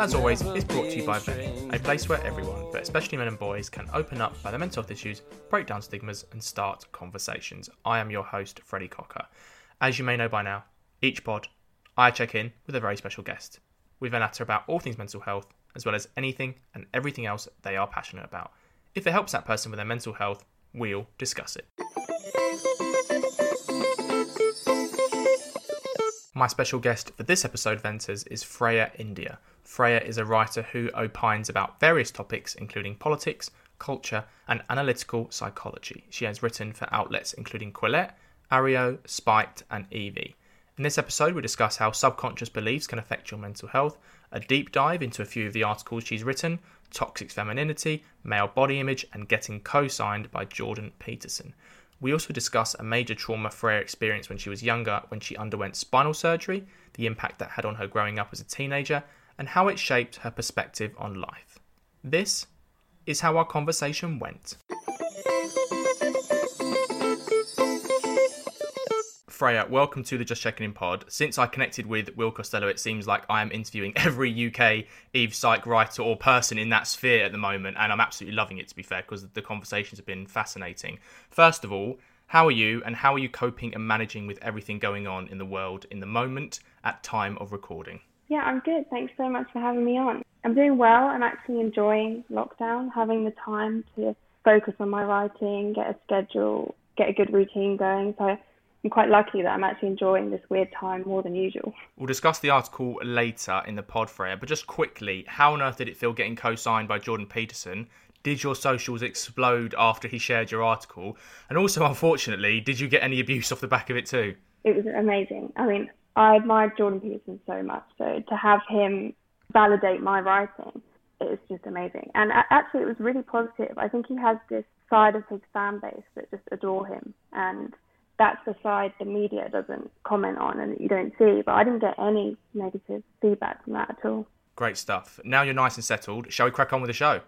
as always, is brought to you by Vent, a place where everyone, but especially men and boys, can open up about their mental health issues, break down stigmas, and start conversations. I am your host, Freddie Cocker. As you may know by now, each pod, I check in with a very special guest. We then natter about all things mental health, as well as anything and everything else they are passionate about. If it helps that person with their mental health, we'll discuss it. My special guest for this episode, Venters, is Freya India. Freya is a writer who opines about various topics, including politics, culture, and analytical psychology. She has written for outlets including Quillette, Areo, Spiked, and Evie. In this episode, we discuss how subconscious beliefs can affect your mental health, a deep dive into a few of the articles she's written, toxic femininity, male body image, and getting co signed by Jordan Peterson. We also discuss a major trauma Freya experienced when she was younger when she underwent spinal surgery, the impact that had on her growing up as a teenager, and how it shaped her perspective on life. This is how our conversation went. Freya, welcome to the Just Checking In pod. Since I connected with Will Costello, it seems like I am interviewing every UK Evo Psych writer or person in that sphere at the moment, and I'm absolutely loving it, to be fair, because the conversations have been fascinating. First of all, how are you, and how are you coping and managing with everything going on in the world in the moment at time of recording? Yeah, I'm good. Thanks so much for having me on. I'm doing well. I'm actually enjoying lockdown, having the time to focus on my writing, get a schedule, get a good routine going. So I'm quite lucky that I'm actually enjoying this weird time more than usual. We'll discuss the article later in the pod, Freya, but just quickly, how on earth did it feel getting co signed by Jordan Peterson? Did your socials explode after he shared your article? And also, unfortunately, did you get any abuse off the back of it too? It was amazing. I mean, I admired Jordan Peterson so much. So to have him validate my writing, it was just amazing. And actually, it was really positive. I think he has this side of his fan base that just adore him. And that's the side the media doesn't comment on and you don't see. But I didn't get any negative feedback from that at all. Great stuff. Now you're nice and settled. Shall we crack on with the show?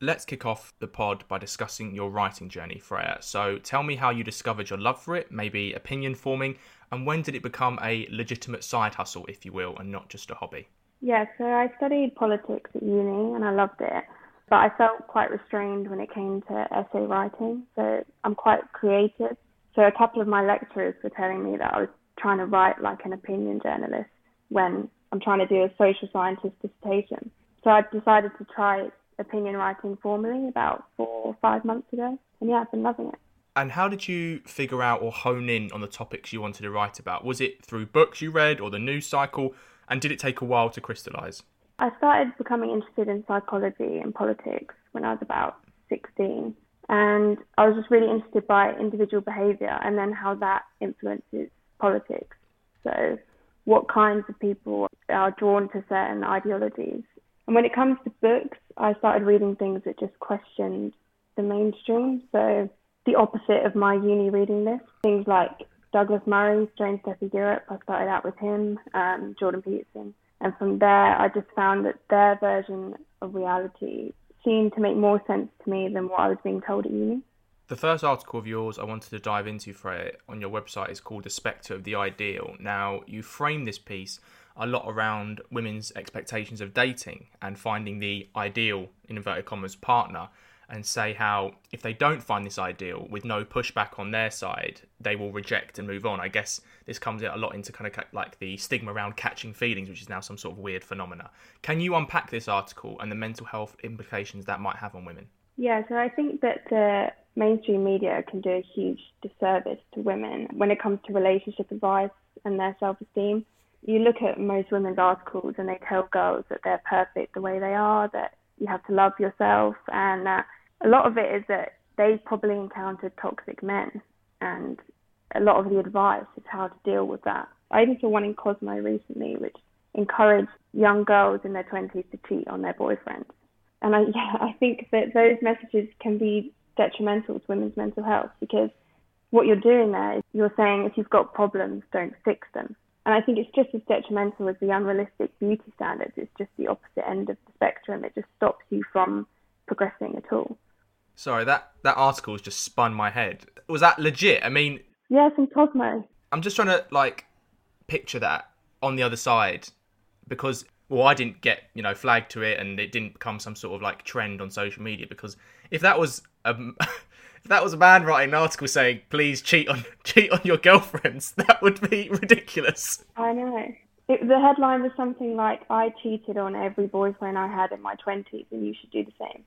Let's kick off the pod by discussing your writing journey, Freya. So tell me how you discovered your love for it, maybe opinion forming, and when did it become a legitimate side hustle, if you will, and not just a hobby? Yeah, so I studied politics at uni and I loved it, but I felt quite restrained when it came to essay writing. So I'm quite creative. So a couple of my lecturers were telling me that I was trying to write like an opinion journalist when I'm trying to do a social scientist dissertation. So I decided to try opinion writing formally about four or five months ago. And yeah, I've been loving it. And how did you figure out or hone in on the topics you wanted to write about? Was it through books you read or the news cycle? And did it take a while to crystallize? I started becoming interested in psychology and politics when I was about 16. And I was just really interested by individual behaviour and then how that influences politics. So, what kinds of people are drawn to certain ideologies. And when it comes to books, I started reading things that just questioned the mainstream. So, the opposite of my uni reading list. Things like Douglas Murray, Strange Death of Europe. I started out with him, um, Jordan Peterson. And from there, I just found that their version of reality seemed to make more sense to me than what I was being told at uni. The first article of yours I wanted to dive into, Freya, on your website is called The Spectre of the Ideal. Now, you frame this piece a lot around women's expectations of dating and finding the ideal, in inverted commas, partner, and say how if they don't find this ideal with no pushback on their side, they will reject and move on. I guess this comes out a lot into kind of like the stigma around catching feelings, which is now some sort of weird phenomena. Can you unpack this article and the mental health implications that might have on women? Yeah, so I think that the mainstream media can do a huge disservice to women when it comes to relationship advice and their self esteem. You look at most women's articles and they tell girls that they're perfect the way they are, that you have to love yourself, and that a lot of it is that they've probably encountered toxic men, and a lot of the advice is how to deal with that. I even saw one in Cosmo recently, which encouraged young girls in their 20s to cheat on their boyfriends. And I, yeah, I think that those messages can be detrimental to women's mental health because what you're doing there is you're saying if you've got problems, don't fix them. And I think it's just as detrimental as the unrealistic beauty standards. It's just the opposite end of the spectrum. It just stops you from progressing at all. Sorry, that, that article has just spun my head. Was that legit? I mean, yeah, from Cosmo. I'm just trying to like picture that on the other side because well, I didn't get you know flagged to it, and it didn't become some sort of like trend on social media. Because if that was a if that was a man writing an article saying please cheat on cheat on your girlfriends, that would be ridiculous. I know. It, the headline was something like "I cheated on every boyfriend I had in my twenties, and you should do the same."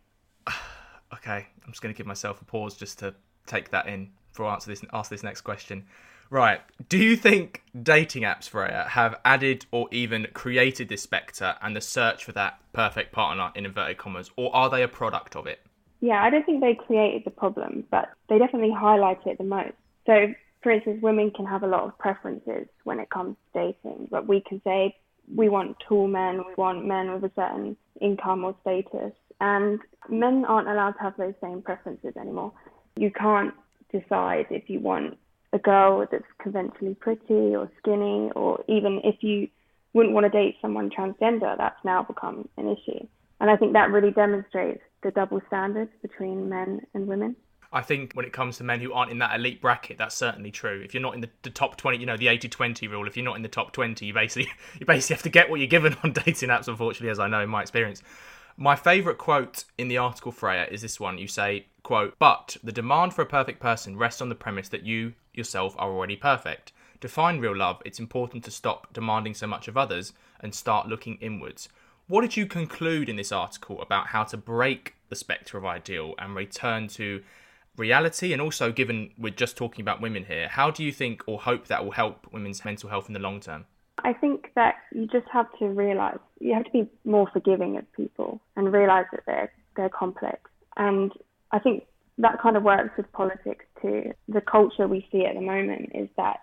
Okay, I'm just going to give myself a pause just to take that in before I answer this ask this next question. Right. Do you think dating apps, Freya, have added or even created this spectre and the search for that perfect partner in inverted commas, or are they a product of it? Yeah, I don't think they created the problem, but they definitely highlight it the most. So, for instance, women can have a lot of preferences when it comes to dating, but we can say we want tall men, we want men with a certain income or status, and men aren't allowed to have those same preferences anymore. You can't decide if you want a girl that's conventionally pretty or skinny, or even if you wouldn't want to date someone transgender, that's now become an issue. And I think that really demonstrates the double standards between men and women. I think when it comes to men who aren't in that elite bracket, that's certainly true. If you're not in the, the top 20, you know, the 80 20 rule, if you're not in the top 20, you basically, you basically have to get what you're given on dating apps, unfortunately, as I know in my experience. My favourite quote in the article, Freya, is this one. You say, quote, But the demand for a perfect person rests on the premise that you yourself are already perfect. To find real love, it's important to stop demanding so much of others and start looking inwards. What did you conclude in this article about how to break the spectre of ideal and return to reality? And also, given we're just talking about women here, how do you think or hope that will help women's mental health in the long term? I think that you just have to realize you have to be more forgiving of people and realize that they're they're complex. And I think that kind of works with politics too. The culture we see at the moment is that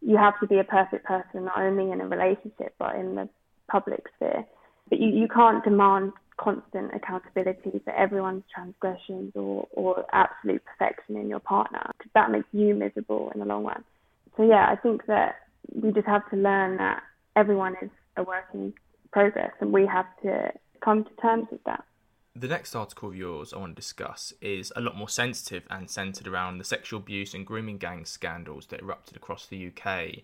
you have to be a perfect person not only in a relationship but in the public sphere. But you, you can't demand constant accountability for everyone's transgressions or, or absolute perfection in your partner because that makes you miserable in the long run. So yeah, I think that we just have to learn that everyone is a work in progress and we have to come to terms with that. The next article of yours I want to discuss is a lot more sensitive and centred around the sexual abuse and grooming gang scandals that erupted across the UK,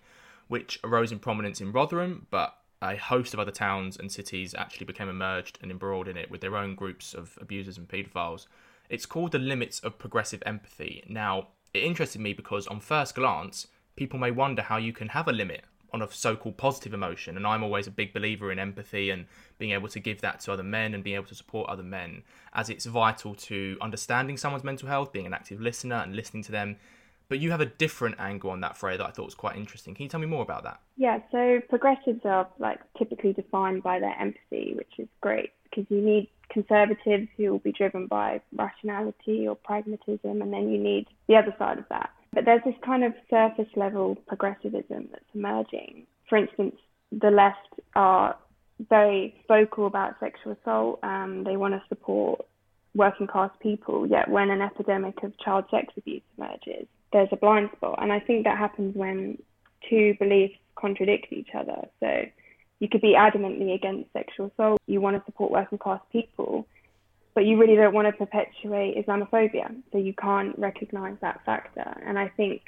which arose in prominence in Rotherham, but a host of other towns and cities actually became emerged and embroiled in it with their own groups of abusers and paedophiles. It's called The Limits of Progressive Empathy. Now, it interested me because on first glance, people may wonder how you can have a limit on a so-called positive emotion. And i'm always a big believer in empathy and being able to give that to other men and being able to support other men as it's vital to understanding someone's mental health being an active listener and listening to them. But you have a different angle on that Freya that i thought was quite interesting. Can you tell me more about that? Yeah so progressives are like typically defined by their empathy which is great because you need conservatives who will be driven by rationality or pragmatism and then you need the other side of that but there's this kind of surface level progressivism that's emerging. For instance, the left are very vocal about sexual assault. Um, they want to support working class people, yet when an epidemic of child sex abuse emerges, there's a blind spot. And I think that happens when two beliefs contradict each other. So you could be adamantly against sexual assault, you want to support working class people, but you really don't want to perpetuate Islamophobia. So you can't recognize that factor. And I think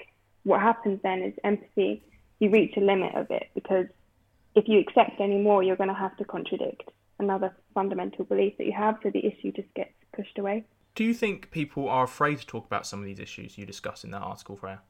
what happens then is empathy, you reach a limit of it because if you accept any more, you're going to have to contradict another fundamental belief that you have. So the issue just gets pushed away. Do you think people are afraid to talk about some of these issues you discuss in that article, Freya?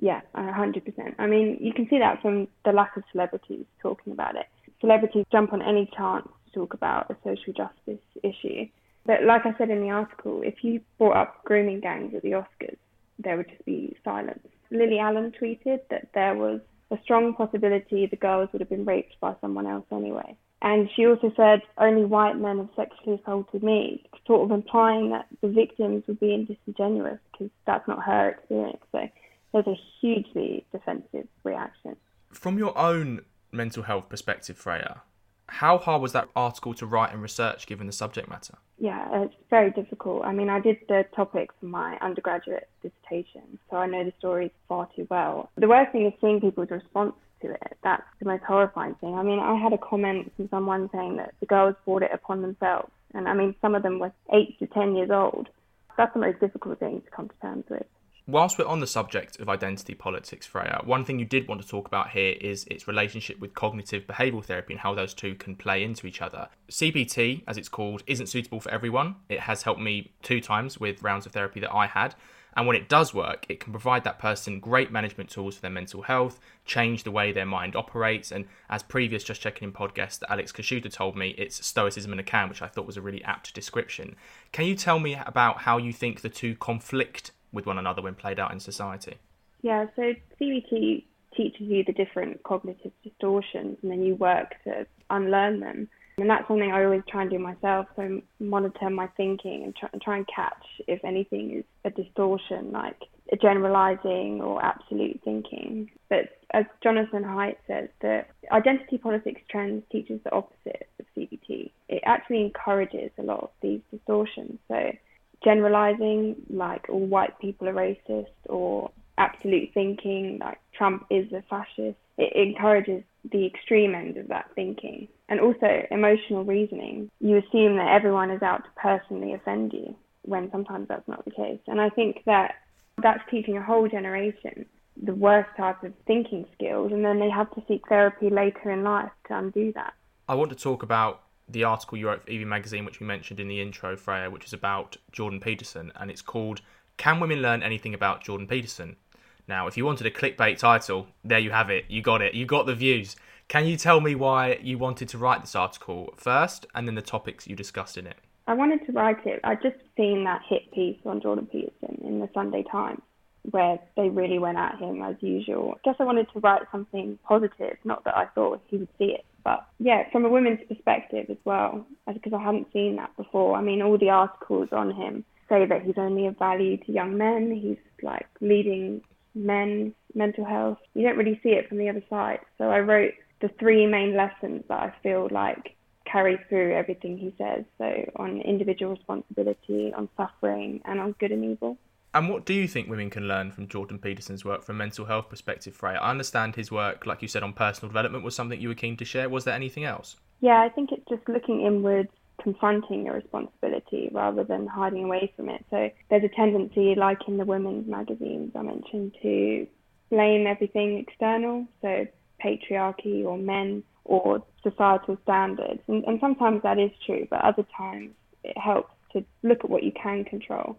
Yeah, 100%. I mean, you can see that from the lack of celebrities talking about it. Celebrities jump on any chance to talk about a social justice issue but like I said in the article, if you brought up grooming gangs at the Oscars, there would just be silence. Lily Allen tweeted that there was a strong possibility the girls would have been raped by someone else anyway. And she also said only white men have sexually assaulted me, sort of implying that the victims were being disingenuous because that's not her experience. So there's a hugely defensive reaction. From your own mental health perspective, Freya, How hard was that article to write and research given the subject matter? Yeah, it's very difficult. I mean, I did the topic for my undergraduate dissertation, so I know the stories far too well. The worst thing is seeing people's response to it. That's the most horrifying thing. I mean, I had a comment from someone saying that the girls brought it upon themselves. And I mean, some of them were eight to 10 years old. That's the most difficult thing to come to terms with. Whilst we're on the subject of identity politics, Freya, one thing you did want to talk about here is its relationship with cognitive behavioural therapy and how those two can play into each other. CBT, as it's called, isn't suitable for everyone. It has helped me two times with rounds of therapy that I had. And when it does work, it can provide that person great management tools for their mental health, change the way their mind operates. And as previous Just Checking In podcast, Alex Kashuta told me, it's stoicism in a can, which I thought was a really apt description. Can you tell me about how you think the two conflict with one another when played out in society? Yeah, so CBT teaches you the different cognitive distortions and then you work to unlearn them. And that's something I always try and do myself. So monitor my thinking and try, try and catch if anything is a distortion, like a generalizing or absolute thinking. But as Jonathan Haidt says, the identity politics trends teaches the opposite of CBT. It actually encourages a lot of these distortions. So generalizing, like all white people are racist, or absolute thinking, like Trump is a fascist, it encourages the extreme end of that thinking. And also emotional reasoning. You assume that everyone is out to personally offend you when sometimes that's not the case. And I think that that's teaching a whole generation the worst type of thinking skills, and then they have to seek therapy later in life to undo that. I want to talk about the article you wrote for Evie Magazine, which we mentioned in the intro, Freya, which is about Jordan Peterson, and it's called Can Women Learn Anything About Jordan Peterson? Now, if you wanted a clickbait title, there you have it. You got it. You got the views. Can you tell me why you wanted to write this article first and then the topics you discussed in it? I wanted to write it. I'd just seen that hit piece on Jordan Peterson in the Sunday Times where they really went at him as usual. I guess I wanted to write something positive, not that I thought he would see it, but yeah, from a woman's perspective as well, because I hadn't seen that before. I mean, all the articles on him say that he's only of value to young men. He's like leading men's mental health. You don't really see it from the other side. So I wrote the three main lessons that I feel like carry through everything he says. So on individual responsibility, on suffering, and on good and evil. And what do you think women can learn from Jordan Peterson's work from a mental health perspective, Freya? I understand his work, like you said, on personal development was something you were keen to share. Was there anything else? Yeah, I think it's just looking inwards, confronting your responsibility rather than hiding away from it. So there's a tendency, like in the women's magazines I mentioned, to blame everything external, so patriarchy or men or societal standards. And, and sometimes that is true, but other times it helps to look at what you can control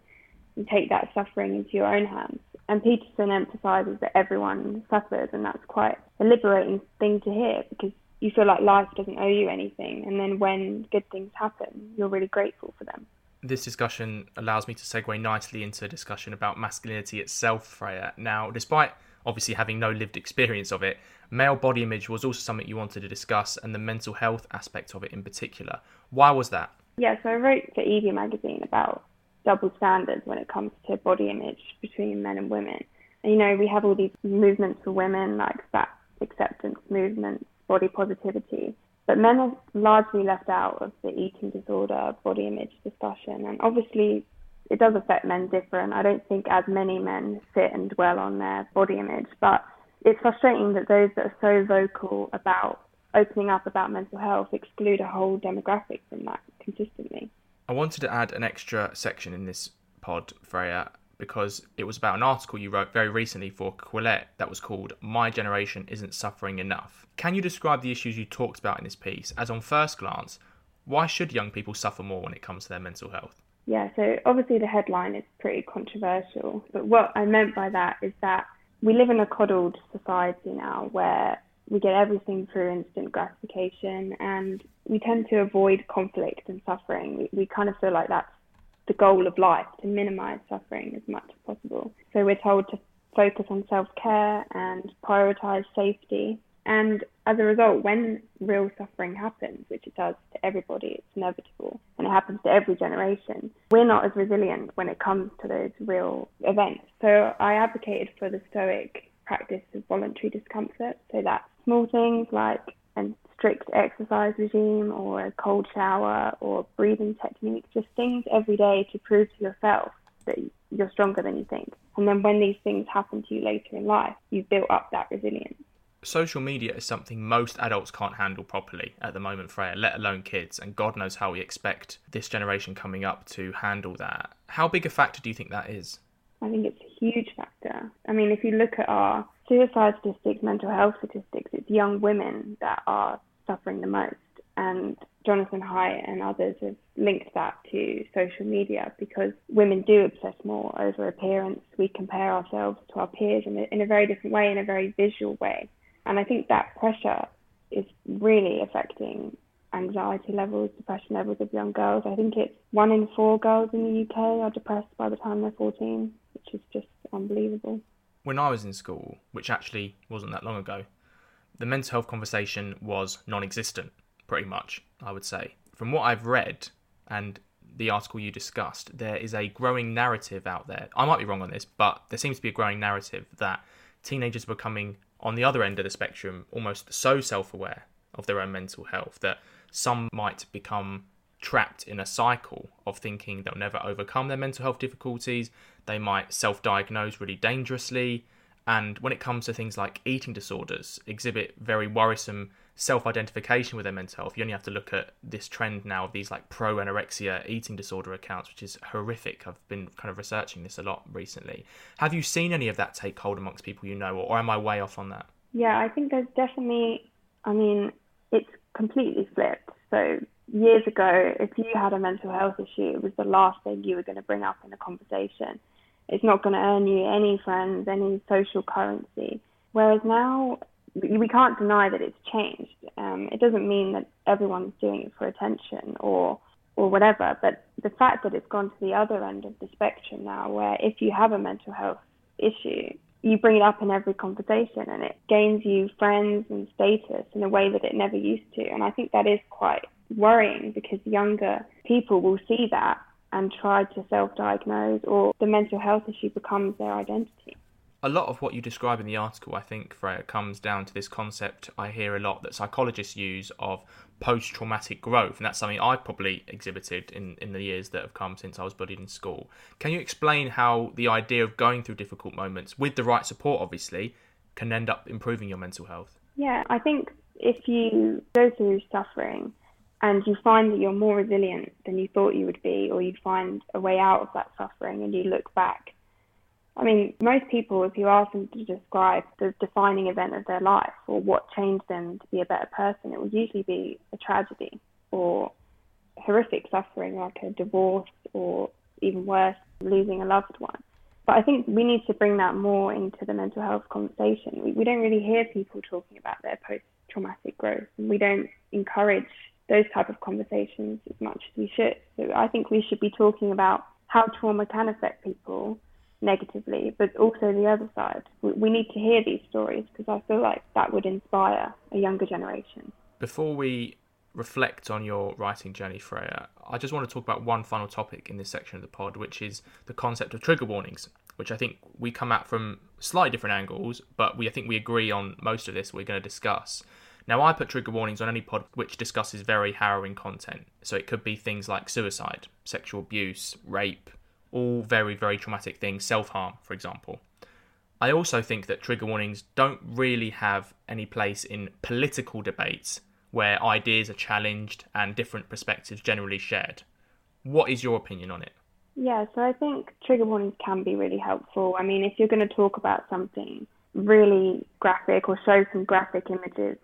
take that suffering into your own hands. And Peterson emphasizes that everyone suffers, and that's quite a liberating thing to hear because you feel like life doesn't owe you anything. And then when good things happen, you're really grateful for them. This discussion allows me to segue nicely into a discussion about masculinity itself, Freya. Now, despite obviously having no lived experience of it, male body image was also something you wanted to discuss, and the mental health aspect of it in particular. Why was that? Yeah, so I wrote for Evie magazine about double standards when it comes to body image between men and women. And, you know, we have all these movements for women, like fat acceptance movements, body positivity. But men are largely left out of the eating disorder, body image discussion. And obviously, it does affect men different. I don't think as many men sit and dwell on their body image. But it's frustrating that those that are so vocal about opening up about mental health exclude a whole demographic from that consistently. I wanted to add an extra section in this pod, Freya, because it was about an article you wrote very recently for Quillette that was called My Generation Isn't Suffering Enough. Can you describe the issues you talked about in this piece, as on first glance, why should young people suffer more when it comes to their mental health? Yeah, so obviously the headline is pretty controversial, but what I meant by that is that we live in a coddled society now where we get everything through instant gratification and we tend to avoid conflict and suffering. We, we kind of feel like that's the goal of life to minimize suffering as much as possible. So we're told to focus on self care and prioritize safety. And as a result, when real suffering happens, which it does to everybody, it's inevitable, and it happens to every generation, we're not as resilient when it comes to those real events. So I advocated for the Stoic practice of voluntary discomfort. So that's small things like a strict exercise regime or a cold shower or breathing technique, just things every day to prove to yourself that you're stronger than you think. And then when these things happen to you later in life, you've built up that resilience. Social media is something most adults can't handle properly at the moment, Freya, let alone kids, and God knows how we expect this generation coming up to handle that. How big a factor do you think that is? I think it's a huge factor. I mean, if you look at our suicide statistics, mental health statistics, it's young women that are suffering the most. And Jonathan Haidt and others have linked that to social media because women do obsess more over appearance. We compare ourselves to our peers in a, in a very different way, in a very visual way. And I think that pressure is really affecting anxiety levels, depression levels of young girls. I think it's one in four girls in the UK are depressed by the time they're 14, which is just unbelievable when I was in school, which actually wasn't that long ago, the mental health conversation was non existent, pretty much, I would say. From what I've read and the article you discussed, there is a growing narrative out there. I might be wrong on this, but there seems to be a growing narrative that teenagers are becoming, on the other end of the spectrum, almost so self aware of their own mental health that some might become trapped in a cycle of thinking they'll never overcome their mental health difficulties. They might self diagnose really dangerously. And when it comes to things like eating disorders, exhibit very worrisome self identification with their mental health. You only have to look at this trend now of these like pro anorexia eating disorder accounts, which is horrific. I've been kind of researching this a lot recently. Have you seen any of that take hold amongst people you know, or, or am I way off on that? Yeah, I think there's definitely, I mean, it's completely flipped. So years ago, if you had a mental health issue, it was the last thing you were going to bring up in a conversation. It's not going to earn you any friends, any social currency. Whereas now, we can't deny that it's changed. Um, it doesn't mean that everyone's doing it for attention or or whatever, but the fact that it's gone to the other end of the spectrum now, where if you have a mental health issue, you bring it up in every conversation and it gains you friends and status in a way that it never used to. And I think that is quite worrying because younger people will see that and try to self diagnose, or the mental health issue becomes their identity. A lot of what you describe in the article, I think, Freya, comes down to this concept I hear a lot that psychologists use of post traumatic growth. And that's something I've probably exhibited in, in the years that have come since I was bullied in school. Can you explain how the idea of going through difficult moments, with the right support, obviously, can end up improving your mental health? Yeah, I think if you go through suffering, and you find that you're more resilient than you thought you would be, or you find a way out of that suffering and you look back. I mean, most people, if you ask them to describe the defining event of their life or what changed them to be a better person, it will usually be a tragedy or horrific suffering like a divorce or even worse, losing a loved one. But I think we need to bring that more into the mental health conversation. We, we don't really hear people talking about their post traumatic growth, and we don't encourage those type of conversations as much as we should. So I think we should be talking about how trauma can affect people negatively, but also the other side. We need to hear these stories because I feel like that would inspire a younger generation. Before we reflect on your writing journey, Freya, I just want to talk about one final topic in this section of the pod, which is the concept of trigger warnings, which I think we come at from slightly different angles, but we I think we agree on most of this we're going to discuss. Now, I put trigger warnings on any pod which discusses very harrowing content. So it could be things like suicide, sexual abuse, rape, all very, very traumatic things, self harm, for example. I also think that trigger warnings don't really have any place in political debates where ideas are challenged and different perspectives generally shared. What is your opinion on it? Yeah, so I think trigger warnings can be really helpful. I mean, if you're going to talk about something really graphic or show some graphic images,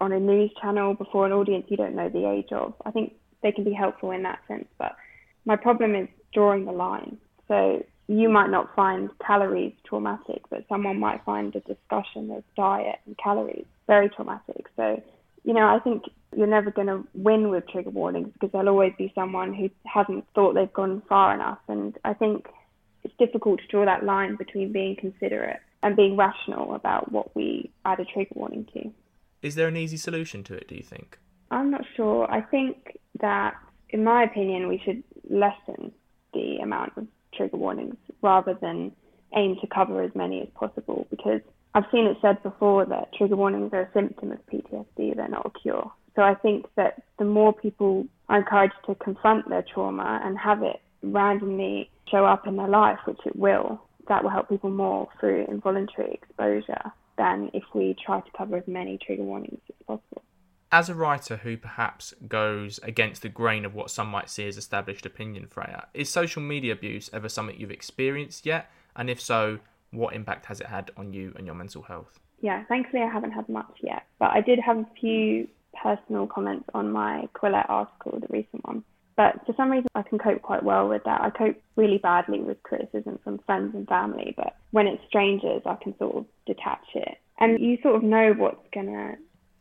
on a news channel before an audience you don't know the age of. I think they can be helpful in that sense, but my problem is drawing the line. So you might not find calories traumatic, but someone might find a discussion of diet and calories very traumatic. So, you know, I think you're never going to win with trigger warnings because there'll always be someone who hasn't thought they've gone far enough. And I think it's difficult to draw that line between being considerate and being rational about what we add a trigger warning to. Is there an easy solution to it, do you think? I'm not sure. I think that, in my opinion, we should lessen the amount of trigger warnings rather than aim to cover as many as possible because I've seen it said before that trigger warnings are a symptom of PTSD, they're not a cure. So I think that the more people are encouraged to confront their trauma and have it randomly show up in their life, which it will, that will help people more through involuntary exposure than if we try to cover as many trigger warnings as possible. As a writer who perhaps goes against the grain of what some might see as established opinion, Freya, is social media abuse ever something you've experienced yet? And if so, what impact has it had on you and your mental health? Yeah, thankfully I haven't had much yet, but I did have a few personal comments on my Quillette article, the recent one. But for some reason, I can cope quite well with that. I cope really badly with criticism from friends and family, but when it's strangers, I can sort of detach it. And you sort of know what's going to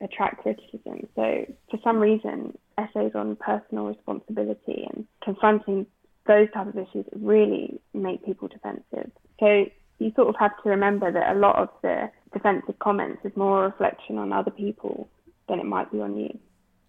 attract criticism. So for some reason, essays on personal responsibility and confronting those type of issues really make people defensive. So you sort of have to remember that a lot of the defensive comments is more a reflection on other people than it might be on you.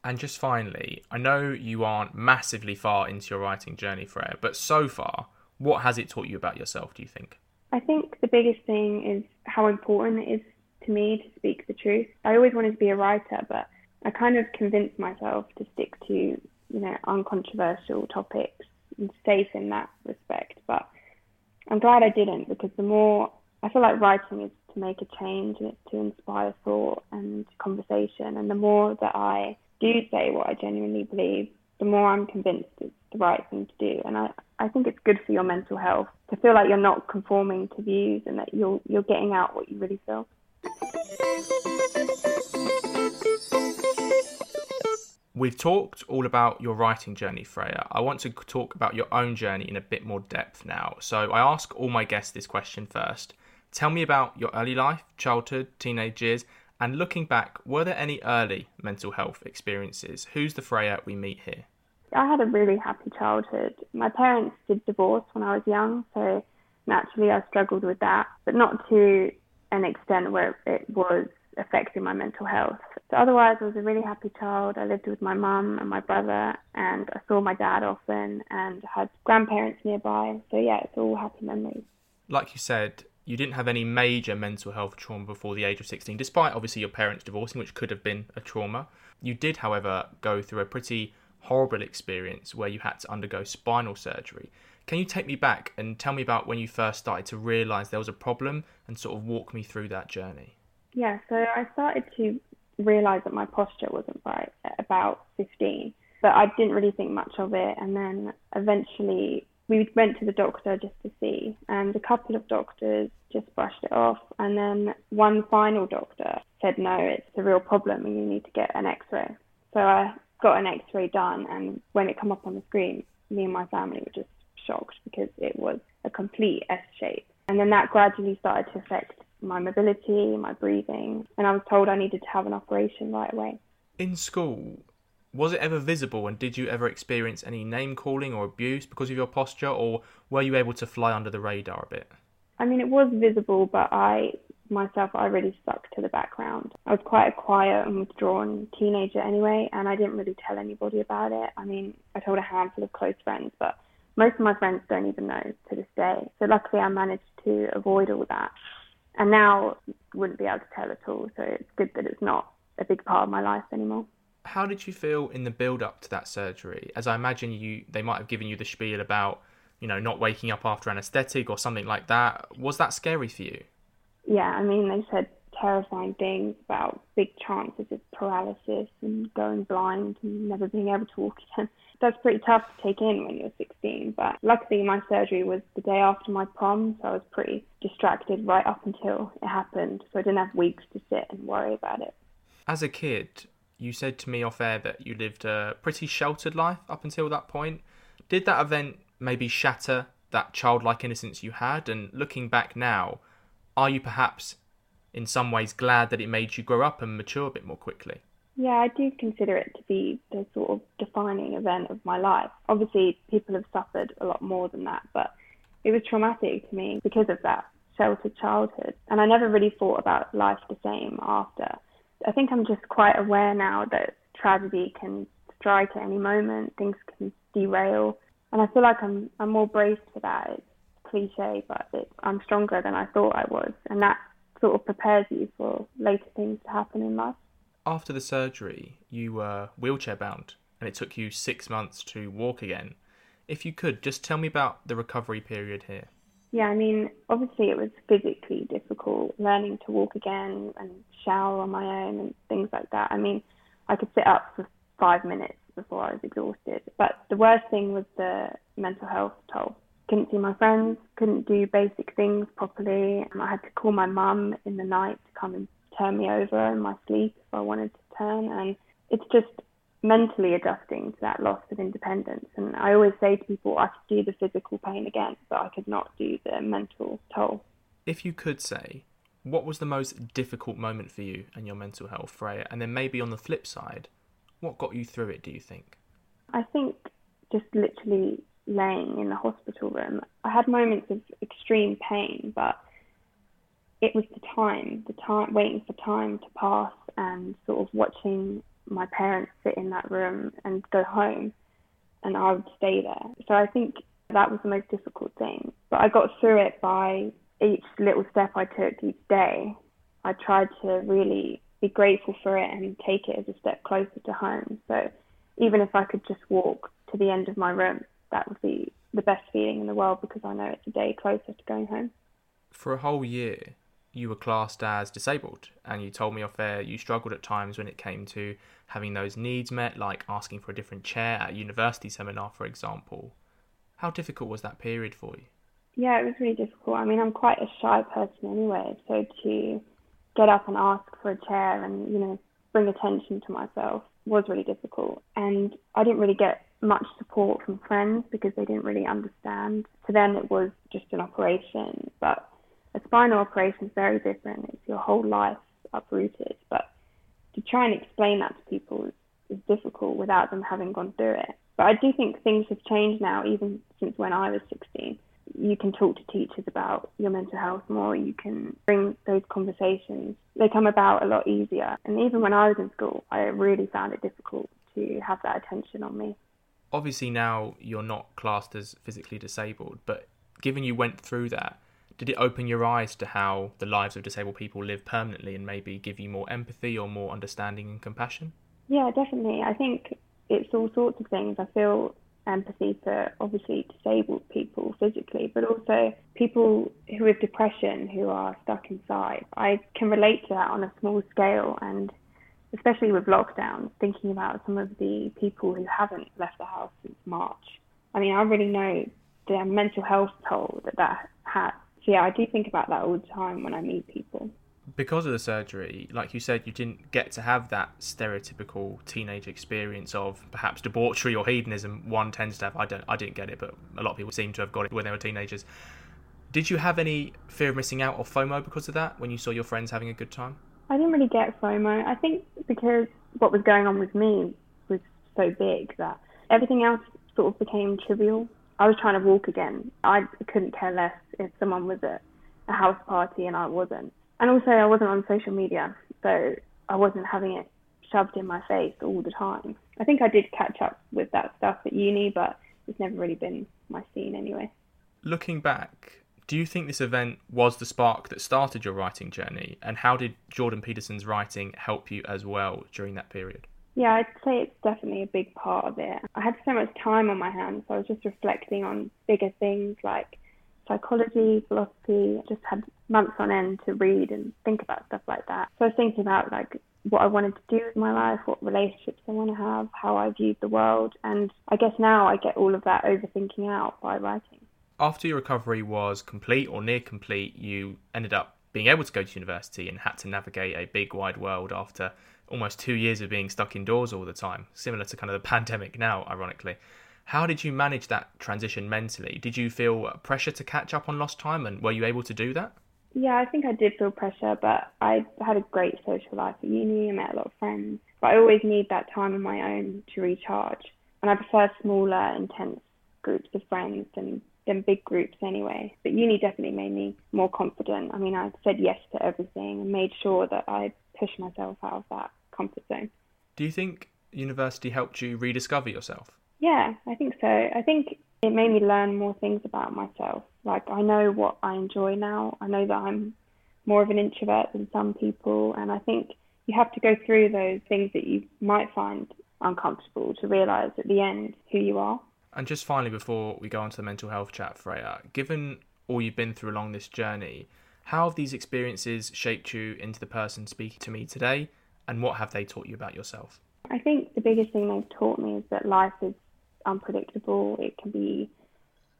And just finally, I know you aren't massively far into your writing journey, Freya, but so far, what has it taught you about yourself, do you think? I think the biggest thing is how important it is to me to speak the truth. I always wanted to be a writer, but I kind of convinced myself to stick to, you know, uncontroversial topics and safe in that respect. But I'm glad I didn't because the more I feel like writing is to make a change and it's to inspire thought and conversation. And the more that I do say what I genuinely believe, the more I'm convinced it's the right thing to do. And I, I think it's good for your mental health to feel like you're not conforming to views and that you're you're getting out what you really feel. We've talked all about your writing journey, Freya. I want to talk about your own journey in a bit more depth now. So I ask all my guests this question first. Tell me about your early life, childhood, teenage years, and looking back, were there any early mental health experiences? Who's the Freya we meet here? I had a really happy childhood. My parents did divorce when I was young, so naturally I struggled with that, but not to an extent where it was affecting my mental health. So otherwise, I was a really happy child. I lived with my mum and my brother, and I saw my dad often, and had grandparents nearby. So yeah, it's all happy memories. Like you said, you didn't have any major mental health trauma before the age of 16, despite obviously your parents divorcing, which could have been a trauma. You did, however, go through a pretty horrible experience where you had to undergo spinal surgery. Can you take me back and tell me about when you first started to realise there was a problem and sort of walk me through that journey? Yeah, so I started to realise that my posture wasn't right at about 15, but I didn't really think much of it. And then eventually we went to the doctor just to see, and a couple of doctors just brushed it off. And then one final doctor said, No, it's a real problem and you need to get an x ray. So I got an x ray done, and when it came up on the screen, me and my family were just shocked because it was a complete S shape. And then that gradually started to affect my mobility, my breathing, and I was told I needed to have an operation right away. In school, was it ever visible and did you ever experience any name calling or abuse because of your posture or were you able to fly under the radar a bit? I mean, it was visible, but I myself, I really stuck to the background. I was quite a quiet and withdrawn teenager anyway, and I didn't really tell anybody about it. I mean, I told a handful of close friends, but most of my friends don't even know to this day. So luckily, I managed to avoid all that. And now wouldn't be able to tell at all. So it's good that it's not a big part of my life anymore. How did you feel in the build up to that surgery? As I imagine you they might have given you the spiel about, you know, not waking up after anesthetic or something like that. Was that scary for you? Yeah, I mean they said terrifying things about big chances of paralysis and going blind and never being able to walk again. That's pretty tough to take in when you're 16, but luckily my surgery was the day after my prom, so I was pretty distracted right up until it happened, so I didn't have weeks to sit and worry about it. As a kid, you said to me off air that you lived a pretty sheltered life up until that point. Did that event maybe shatter that childlike innocence you had? And looking back now, are you perhaps in some ways glad that it made you grow up and mature a bit more quickly? Yeah, I do consider it to be the sort of defining event of my life. Obviously, people have suffered a lot more than that, but it was traumatic to me because of that sheltered childhood. And I never really thought about life the same after. I think I'm just quite aware now that tragedy can strike at any moment, things can derail. And I feel like I'm, I'm more braced for that. It's cliche, but it, I'm stronger than I thought I was. And that sort of prepares you for later things to happen in life. After the surgery, you were wheelchair bound and it took you six months to walk again. If you could, just tell me about the recovery period here. Yeah, I mean, obviously it was physically difficult learning to walk again and shower on my own and things like that. I mean, I could sit up for five minutes before I was exhausted. But the worst thing was the mental health toll. Couldn't see my friends, couldn't do basic things properly. I had to call my mum in the night to come and turn me over in my sleep if I wanted to turn. And it's just mentally adjusting to that loss of independence. And I always say to people, I could do the physical pain again, but I could not do the mental toll. If you could say, what was the most difficult moment for you and your mental health, Freya? And then maybe on the flip side, what got you through it, do you think? I think just literally laying in the hospital room. I had moments of extreme pain, but it was the time, the time, waiting for time to pass and sort of watching my parents sit in that room and go home and I would stay there. So I think that was the most difficult thing. But I got through it by each little step I took each day. I tried to really be grateful for it and take it as a step closer to home. So even if I could just walk to the end of my room, that would be the best feeling in the world because I know it's a day closer to going home. For a whole year, you were classed as disabled, and you told me off air you struggled at times when it came to having those needs met, like asking for a different chair at a university seminar, for example. How difficult was that period for you? Yeah, it was really difficult. I mean, I'm quite a shy person anyway, so to get up and ask for a chair and, you know, bring attention to myself was really difficult. And I didn't really get much support from friends because they didn't really understand. To them, it was just an operation, but a spinal operation is very different. It's your whole life uprooted. But to try and explain that to people is, is difficult without them having gone through it. But I do think things have changed now, even since when I was 16 you can talk to teachers about your mental health more. You can bring those conversations. They come about a lot easier. And even when I was in school, I really found it difficult to have that attention on me. Obviously, now you're not classed as physically disabled, but given you went through that, did it open your eyes to how the lives of disabled people live permanently and maybe give you more empathy or more understanding and compassion? Yeah, definitely. I think it's all sorts of things. I feel empathy for obviously disabled people physically, but also people who have depression who are stuck inside. I can relate to that on a small scale and especially with lockdowns, thinking about some of the people who haven't left the house since March. I mean, I really know the mental health toll that that has. So yeah, I do think about that all the time when I meet people because of the surgery, like you said, you didn't get to have that stereotypical teenage experience of perhaps debauchery or hedonism. One tends to have. I don't. I didn't get it, but a lot of people seem to have got it when they were teenagers. Did you have any fear of missing out or FOMO because of that when you saw your friends having a good time? I didn't really get FOMO. I think because what was going on with me was so big that everything else sort of became trivial. I was trying to walk again. I couldn't care less if someone was at a house party and I wasn't. And also, I wasn't on social media, so I wasn't having it shoved in my face all the time. I think I did catch up with that stuff at uni, but it's never really been my scene anyway. Looking back, do you think this event was the spark that started your writing journey? And how did Jordan Peterson's writing help you as well during that period? Yeah, I'd say it's definitely a big part of it. I had so much time on my hands, so I was just reflecting on bigger things like psychology, philosophy, just had months on end to read and think about stuff like that. So I was thinking about like what I wanted to do with my life, what relationships I want to have, how I viewed the world, and I guess now I get all of that overthinking out by writing. After your recovery was complete or near complete, you ended up being able to go to university and had to navigate a big wide world after almost two years of being stuck indoors all the time, similar to kind of the pandemic now, ironically. How did you manage that transition mentally? Did you feel pressure to catch up on lost time, and were you able to do that? Yeah, I think I did feel pressure, but I had a great social life at uni. I met a lot of friends, but I always need that time on my own to recharge. And I prefer smaller, intense groups of friends than than big groups anyway. But uni definitely made me more confident. I mean, I said yes to everything and made sure that I pushed myself out of that comfort zone. Do you think university helped you rediscover yourself? Yeah, I think so. I think it made me learn more things about myself. Like I know what I enjoy now. I know that I'm more of an introvert than some people, and I think you have to go through those things that you might find uncomfortable to realize at the end who you are. And just finally, before we go on to the mental health chat, Freya, given all you've been through along this journey, how have these experiences shaped you into the person speaking to me today, and what have they taught you about yourself? I think the biggest thing they've taught me is that life is unpredictable, it can be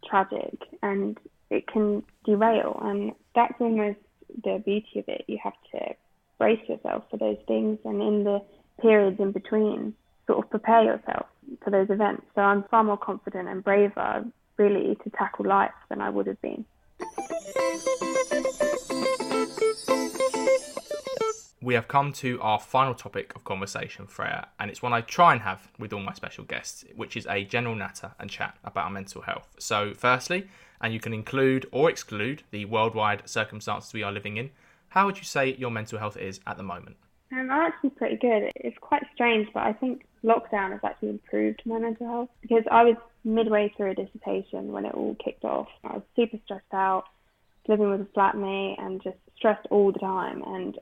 tragic, and it can derail. And that's almost the beauty of it. You have to brace yourself for those things, and in the periods in between, sort of prepare yourself for those events. So I'm far more confident and braver, really, to tackle life than I would have been. we have come to our final topic of conversation, Freya, and it's one I try and have with all my special guests, which is a general natter and chat about our mental health. So, firstly, and you can include or exclude the worldwide circumstances we are living in, how would you say your mental health is at the moment? Um, I'm actually pretty good. It's quite strange, but I think lockdown has actually improved my mental health because I was midway through a dissertation when it all kicked off. I was super stressed out, living with a flatmate, and just stressed all the time. And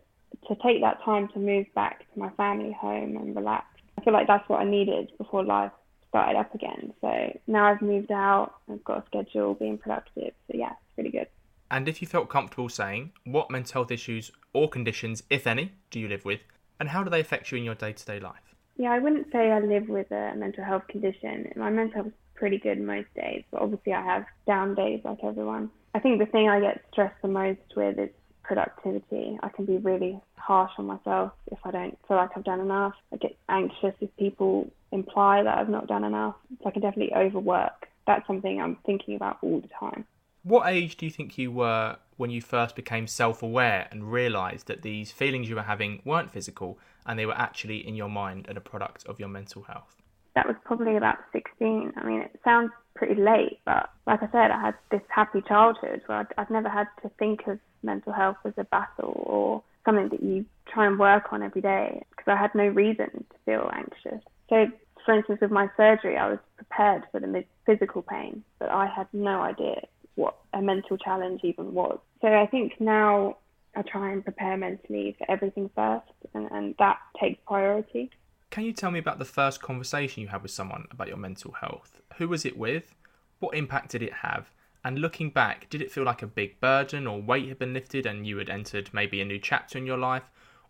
to take that time to move back to my family home and relax. I feel like that's what I needed before life started up again. So now I've moved out, I've got a schedule, being productive. So yeah, it's really good. And if you felt comfortable saying, what mental health issues or conditions, if any, do you live with, and how do they affect you in your day to day life? Yeah, I wouldn't say I live with a mental health condition. My mental health is pretty good most days, but obviously I have down days like everyone. I think the thing I get stressed the most with is productivity. I can be really harsh on myself if I don't feel like I've done enough. I get anxious if people imply that I've not done enough. So I can definitely overwork. That's something I'm thinking about all the time. What age do you think you were when you first became self aware and realised that these feelings you were having weren't physical and they were actually in your mind and a product of your mental health? That was probably about 16. I mean, it sounds pretty late, but like I said, I had this happy childhood where I'd, I'd never had to think of mental health as a battle or something that you try and work on every day because I had no reason to feel anxious. So, for instance, with my surgery, I was prepared for the physical pain, but I had no idea what a mental challenge even was. So I think now I try and prepare mentally for everything first, and, and that takes priority. Can you tell me about the first conversation you had with someone about your mental health? Who was it with? What impact did it have? And looking back, did it feel like a big burden or weight had been lifted and you had entered maybe a new chapter in your life?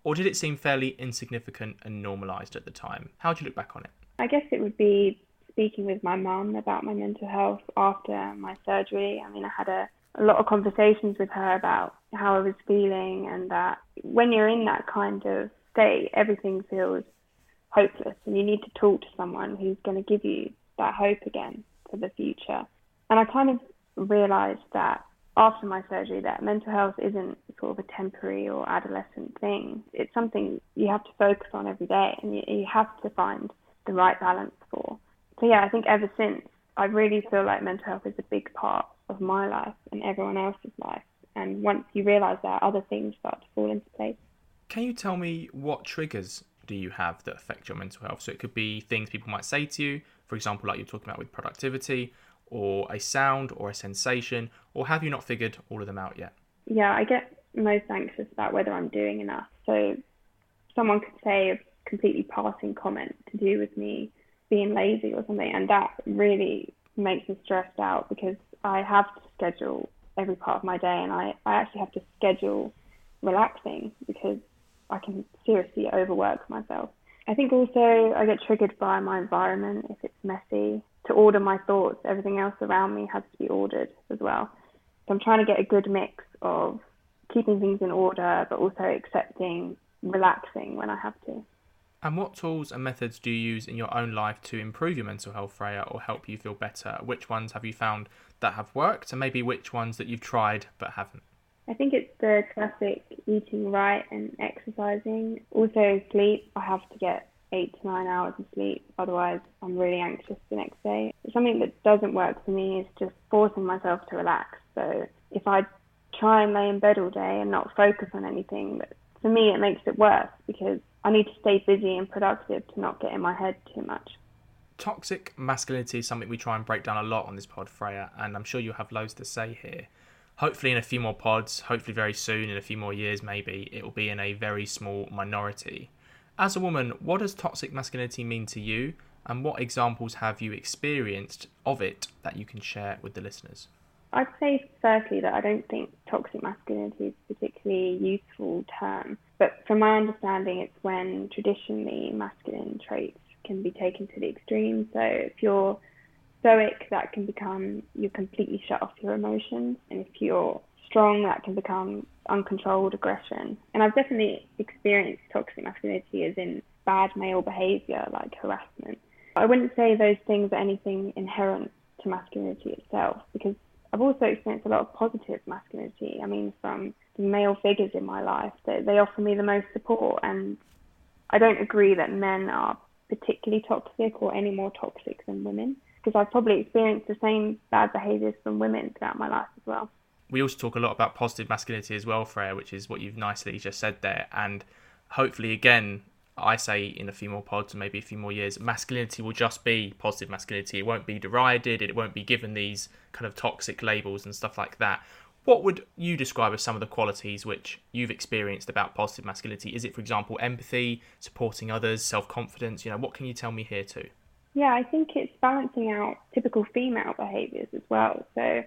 Or did it seem fairly insignificant and normalised at the time? How do you look back on it? I guess it would be speaking with my mum about my mental health after my surgery. I mean, I had a, a lot of conversations with her about how I was feeling, and that when you're in that kind of state, everything feels hopeless, and you need to talk to someone who's going to give you that hope again for the future. And I kind of realised that after my surgery that mental health isn't sort of a temporary or adolescent thing. It's something you have to focus on every day and you, you have to find the right balance for. So yeah, I think ever since I really feel like mental health is a big part of my life and everyone else's life. And once you realise that, other things start to fall into place. Can you tell me what triggers do you have that affect your mental health? So it could be things people might say to you, for example, like you're talking about with productivity, or a sound or a sensation, or have you not figured all of them out yet? Yeah, I get most anxious about whether I'm doing enough. So someone could say a completely passing comment to do with me being lazy or something, and that really makes me stressed out because I have to schedule every part of my day, and I, I actually have to schedule relaxing because I can seriously overwork myself. I think also I get triggered by my environment if it's messy to order my thoughts. Everything else around me has to be ordered as well. So I'm trying to get a good mix of keeping things in order, but also accepting relaxing when I have to. And what tools and methods do you use in your own life to improve your mental health, Freya, or help you feel better? Which ones have you found that have worked, and maybe which ones that you've tried but haven't? I think it's the classic eating right and exercising. Also, sleep. I have to get eight to nine hours of sleep. Otherwise, I'm really anxious the next day. Something that doesn't work for me is just forcing myself to relax. So if I try and lay in bed all day and not focus on anything, for me, it makes it worse because I need to stay busy and productive to not get in my head too much. Toxic masculinity is something we try and break down a lot on this pod, Freya, and I'm sure you have loads to say here. hopefully in a few more pods, hopefully very soon, in a few more years maybe, it will be in a very small minority. As a woman, what does toxic masculinity mean to you, and what examples have you experienced of it that you can share with the listeners? I'd say, firstly, that I don't think toxic masculinity is a particularly useful term. But from my understanding, it's when traditionally masculine traits can be taken to the extreme. So if you're stoic, that can become you completely shut off your emotions. And if you're strong, that can become uncontrolled aggression. And I've definitely experienced toxic masculinity as in bad male behavior, like harassment. I wouldn't say those things are anything inherent to masculinity itself because I've also experienced a lot of positive masculinity. I mean, from male figures in my life, they, they offer me the most support, and I don't agree that men are particularly toxic or any more toxic than women because I've probably experienced the same bad behaviours from women throughout my life as well. We also talk a lot about positive masculinity as well, Freya, which is what you've nicely just said there. And hopefully, again, I say in a few more pods, maybe a few more years, masculinity will just be positive masculinity. It won't be derided. It won't be given these kind of toxic labels and stuff like that. What would you describe as some of the qualities which you've experienced about positive masculinity? Is it, for example, empathy, supporting others, self confidence? You know, what can you tell me here too? Yeah, I think it's balancing out typical female behaviours as well. So,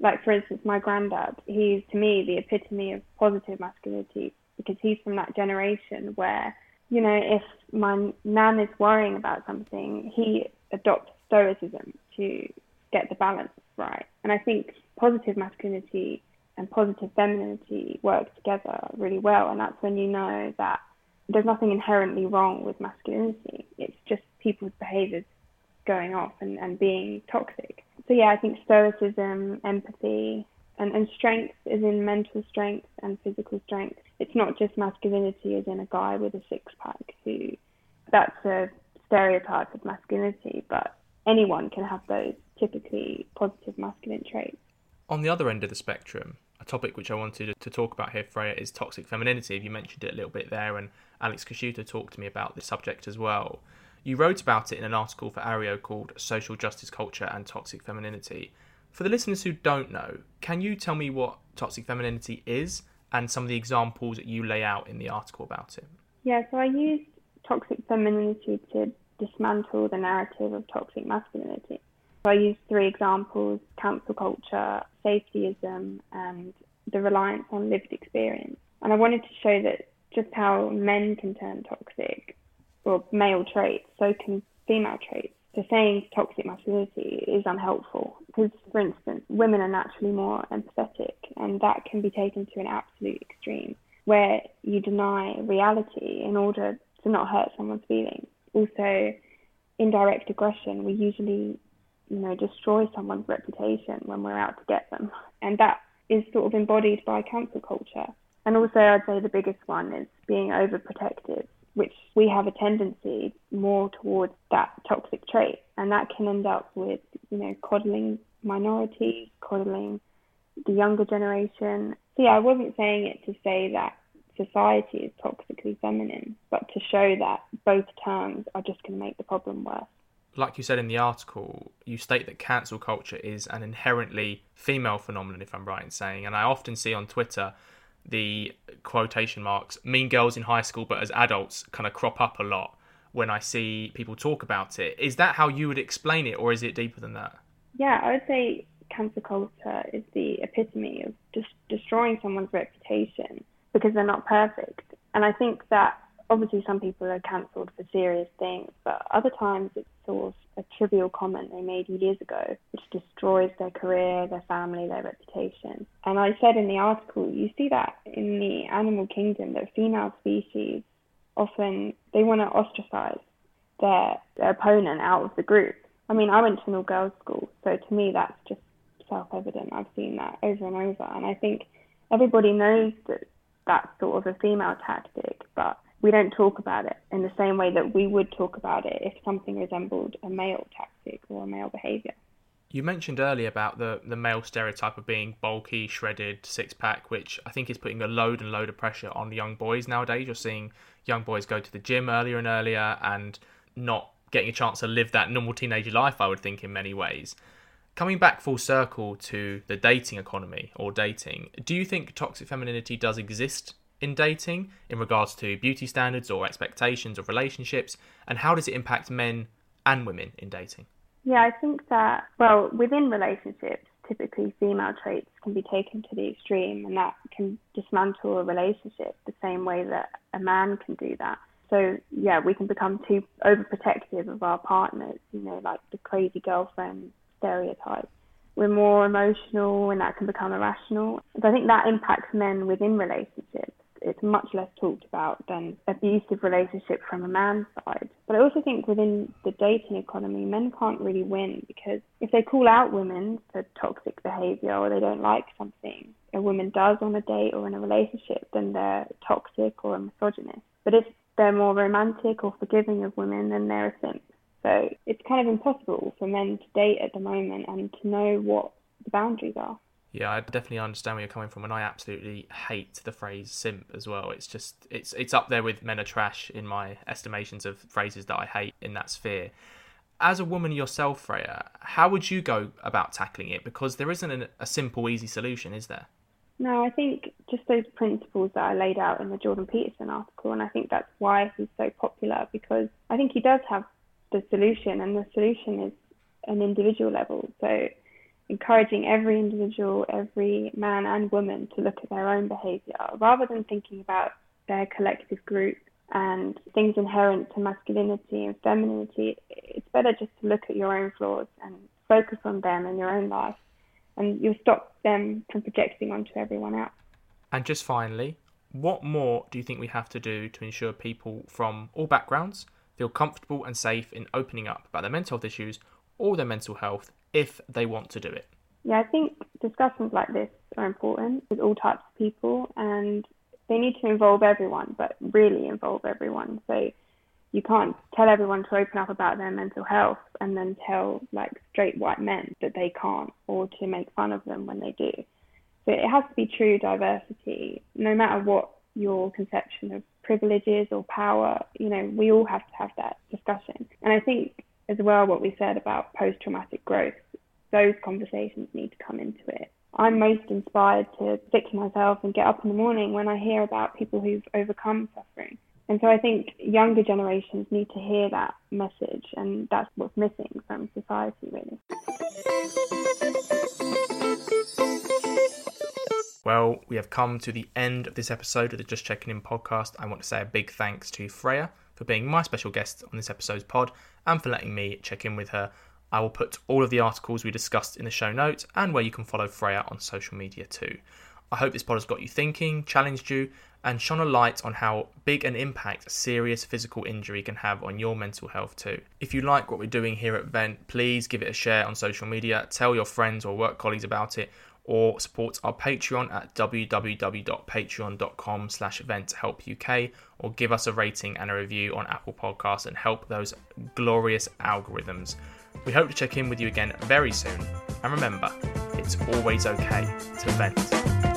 like for instance, my granddad, he's to me the epitome of positive masculinity because he's from that generation where you know, if my nan is worrying about something, he adopts stoicism to get the balance right. And I think positive masculinity and positive femininity work together really well. And that's when you know that there's nothing inherently wrong with masculinity. It's just people's behaviors going off and, and being toxic. So, yeah, I think stoicism, empathy, and, and strength is in mental strength and physical strength. It's not just masculinity as in a guy with a six pack who that's a stereotype of masculinity, but anyone can have those typically positive masculine traits. On the other end of the spectrum, a topic which I wanted to talk about here, Freya, is toxic femininity. You mentioned it a little bit there, and Alex Kaschuta talked to me about this subject as well. You wrote about it in an article for Areo called Social Justice Culture and Toxic Femininity. For the listeners who don't know, can you tell me what toxic femininity is and some of the examples that you lay out in the article about it? Yeah, so I used toxic femininity to dismantle the narrative of toxic masculinity. I used three examples cancel culture, safetyism, and the reliance on lived experience. And I wanted to show that just how men can turn toxic, or male traits, so can female traits. So saying toxic masculinity is unhelpful because, for instance, women are naturally more empathetic, and that can be taken to an absolute extreme where you deny reality in order to not hurt someone's feelings. Also, indirect aggression, we usually, you know, destroy someone's reputation when we're out to get them, and that is sort of embodied by cancel culture. And also, I'd say the biggest one is being overprotective which we have a tendency more towards that toxic trait. And that can end up with, you know, coddling minorities, coddling the younger generation. Yeah, I wasn't saying it to say that society is toxically feminine, but to show that both terms are just going to make the problem worse. Like you said in the article, you state that cancel culture is an inherently female phenomenon, if I'm right in saying. And I often see on Twitter the quotation marks mean girls in high school but as adults kind of crop up a lot when I see people talk about it. Is that how you would explain it or is it deeper than that? Yeah, I would say cancel culture is the epitome of just destroying someone's reputation because they're not perfect. And I think that obviously some people are cancelled for serious things, but other times it's sort of a trivial comment they made years ago, which destroys their career, their family, their reputation. And I said in the article, you see that in the animal kingdom, that female species often they want to ostracize their, their opponent out of the group. I mean, I went to an all girls school, so to me that's just self evident. I've seen that over and over, and I think everybody knows that that's sort of a female tactic, but we don't talk about it in the same way that we would talk about it if something resembled a male tactic or a male behaviour. You mentioned earlier about the, the male stereotype of being bulky, shredded, six pack, which I think is putting a load and load of pressure on young boys nowadays. You're seeing young boys go to the gym earlier and earlier and not getting a chance to live that normal teenager life, I would think, in many ways. Coming back full circle to the dating economy or dating, do you think toxic femininity does exist in dating in regards to beauty standards or expectations of relationships? And how does it impact men and women in dating? Yeah, I think that, well, within relationships, typically female traits can be taken to the extreme and that can dismantle a relationship the same way that a man can do that. So, yeah, we can become too overprotective of our partners, you know, like the crazy girlfriend stereotype. We're more emotional and that can become irrational. So I think that impacts men within relationships it's much less talked about than abusive relationship from a man's side. But I also think within the dating economy, men can't really win because if they call out women for toxic behavior or they don't like something a woman does on a date or in a relationship, then they're toxic or a misogynist. But if they're more romantic or forgiving of women, then they're a simp. So it's kind of impossible for men to date at the moment and to know what the boundaries are. Yeah, I definitely understand where you're coming from, and I absolutely hate the phrase "simp" as well. It's just it's it's up there with "men are trash" in my estimations of phrases that I hate in that sphere. As a woman yourself, Freya, how would you go about tackling it? Because there isn't a, a simple, easy solution, is there? No, I think just those principles that I laid out in the Jordan Peterson article, and I think that's why he's so popular because I think he does have the solution, and the solution is an individual level. So encouraging every individual, every man and woman to look at their own behaviour rather than thinking about their collective group and things inherent to masculinity and femininity. It's better just to look at your own flaws and focus on them in your own life, and you'll stop them from projecting onto everyone else. And just finally, what more do you think we have to do to ensure people from all backgrounds feel comfortable and safe in opening up about their mental health issues or their mental health if they want to do it? Yeah, I think discussions like this are important with all types of people and they need to involve everyone, but really involve everyone. So you can't tell everyone to open up about their mental health and then tell like straight white men that they can't or to make fun of them when they do. So it has to be true diversity, no matter what your conception of privileges or power, you know, we all have to have that discussion. And I think as well what we said about post traumatic growth, those conversations need to come into it. I'm most inspired to to myself and get up in the morning when I hear about people who've overcome suffering. And so I think younger generations need to hear that message, and that's what's missing from society, really. Well, we have come to the end of this episode of the Just Checking In podcast. I want to say a big thanks to Freya for being my special guest on this episode's pod and for letting me check in with her. I will put all of the articles we discussed in the show notes and where you can follow Freya on social media too. I hope this pod has got you thinking, challenged you, and shone a light on how big an impact serious physical injury can have on your mental health too. If you like what we're doing here at Vent, please give it a share on social media, tell your friends or work colleagues about it, or support our Patreon at www.patreon.com slash venthelpuk or give us a rating and a review on Apple Podcasts and help those glorious algorithms. We hope to check in with you again very soon. And remember, it's always okay to vent.